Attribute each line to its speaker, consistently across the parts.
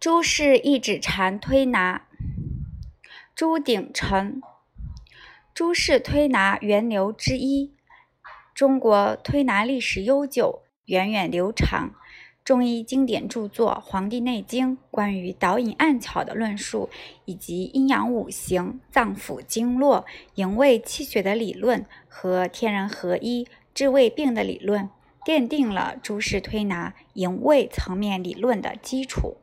Speaker 1: 朱氏一指禅推拿，朱鼎臣，朱氏推拿源流之一。中国推拿历史悠久，源远流长。中医经典著作《黄帝内经》关于导引按窍的论述，以及阴阳五行、脏腑经络、营卫气血的理论和天人合一治胃病的理论，奠定了朱氏推拿营卫层面理论的基础。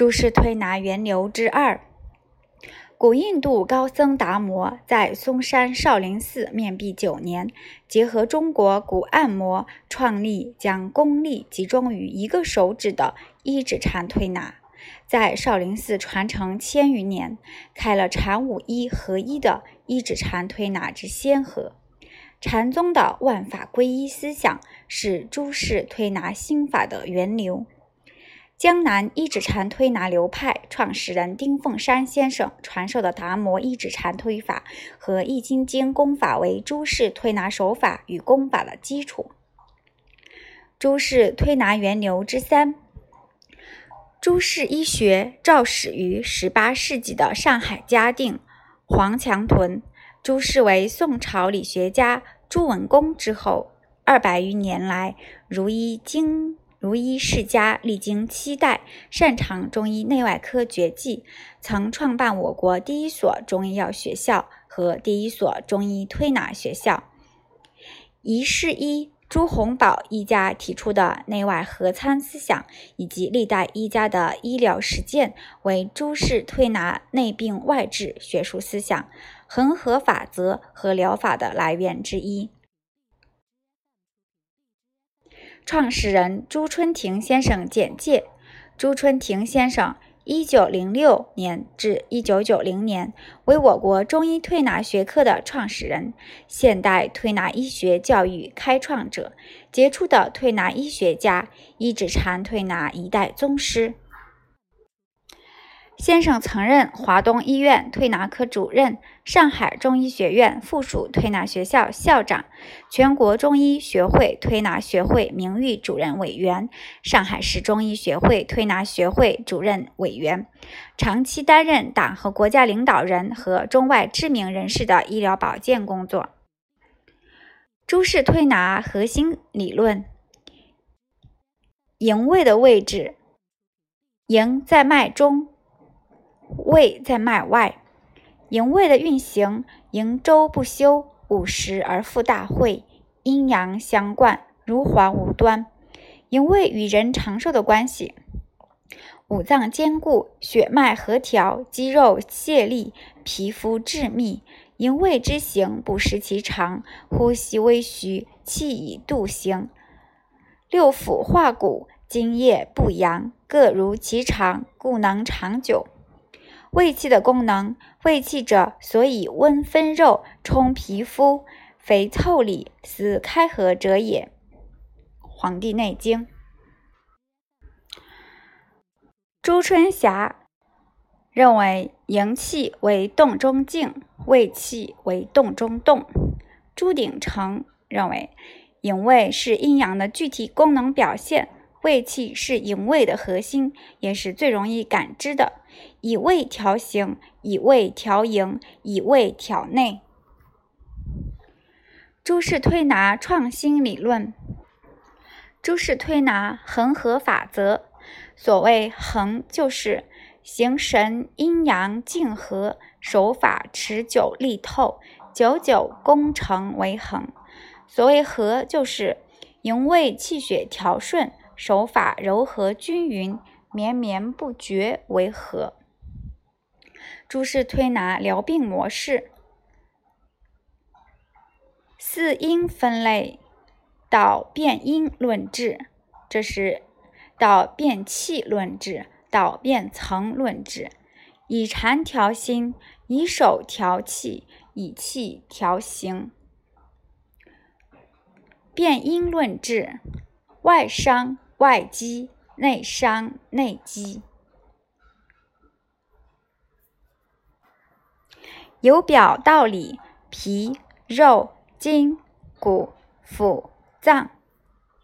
Speaker 1: 朱氏推拿源流之二，古印度高僧达摩在嵩山少林寺面壁九年，结合中国古按摩，创立将功力集中于一个手指的一指禅推拿，在少林寺传承千余年，开了禅武一合一的一指禅推拿之先河。禅宗的万法归一思想是诸氏推拿心法的源流。江南一指禅推拿流派创始人丁凤山先生传授的达摩一指禅推法和易筋经功法为诸氏推拿手法与功法的基础。诸氏推拿源流之三，诸氏医学肇始于十八世纪的上海嘉定，黄强屯。诸氏为宋朝理学家朱文公之后，二百余年来如一经。如医世家，历经七代，擅长中医内外科绝技，曾创办我国第一所中医药学校和第一所中医推拿学校。一世一朱洪宝一家提出的内外合参思想，以及历代医家的医疗实践，为朱氏推拿内病外治学术思想、恒河法则和疗法的来源之一。创始人朱春亭先生简介：朱春亭先生，一九零六年至一九九零年，为我国中医推拿学科的创始人，现代推拿医学教育开创者，杰出的推拿医学家，一指禅推拿一代宗师。先生曾任华东医院推拿科主任、上海中医学院附属推拿学校校长、全国中医学会推拿学会名誉主任委员、上海市中医学会推拿学会主任委员，长期担任党和国家领导人和中外知名人士的医疗保健工作。诸氏推拿核心理论：营卫的位置，营在脉中。胃在脉外，营卫的运行，营周不休，五十而复大会，阴阳相贯，如环无端。营卫与人长寿的关系，五脏坚固，血脉和调，肌肉泄力，皮肤致密。营卫之行，不失其常，呼吸微徐，气以度行。六腑化骨，津液不扬，各如其常，故能长久。胃气的功能，胃气者，所以温分肉，充皮肤，肥腠理，思开合者也。《黄帝内经》。朱春霞认为，营气为动中静，胃气为动中动。朱鼎成认为，营卫是阴阳的具体功能表现。胃气是营卫的核心，也是最容易感知的。以胃调形，以胃调营，以胃调内。诸氏推拿创新理论，诸氏推拿恒河法则。所谓恒，就是形神阴阳静和，手法持久力透，久久功成为恒。所谓和，就是营卫气血调顺。手法柔和均匀、绵绵不绝为和。诸氏推拿疗病模式：四阴分类，导变阴论治，这是导变气论治，导变层论治。以禅调心，以手调气，以气调形。变阴论治，外伤。外积内伤内积，由表到里：皮肉筋骨腑脏。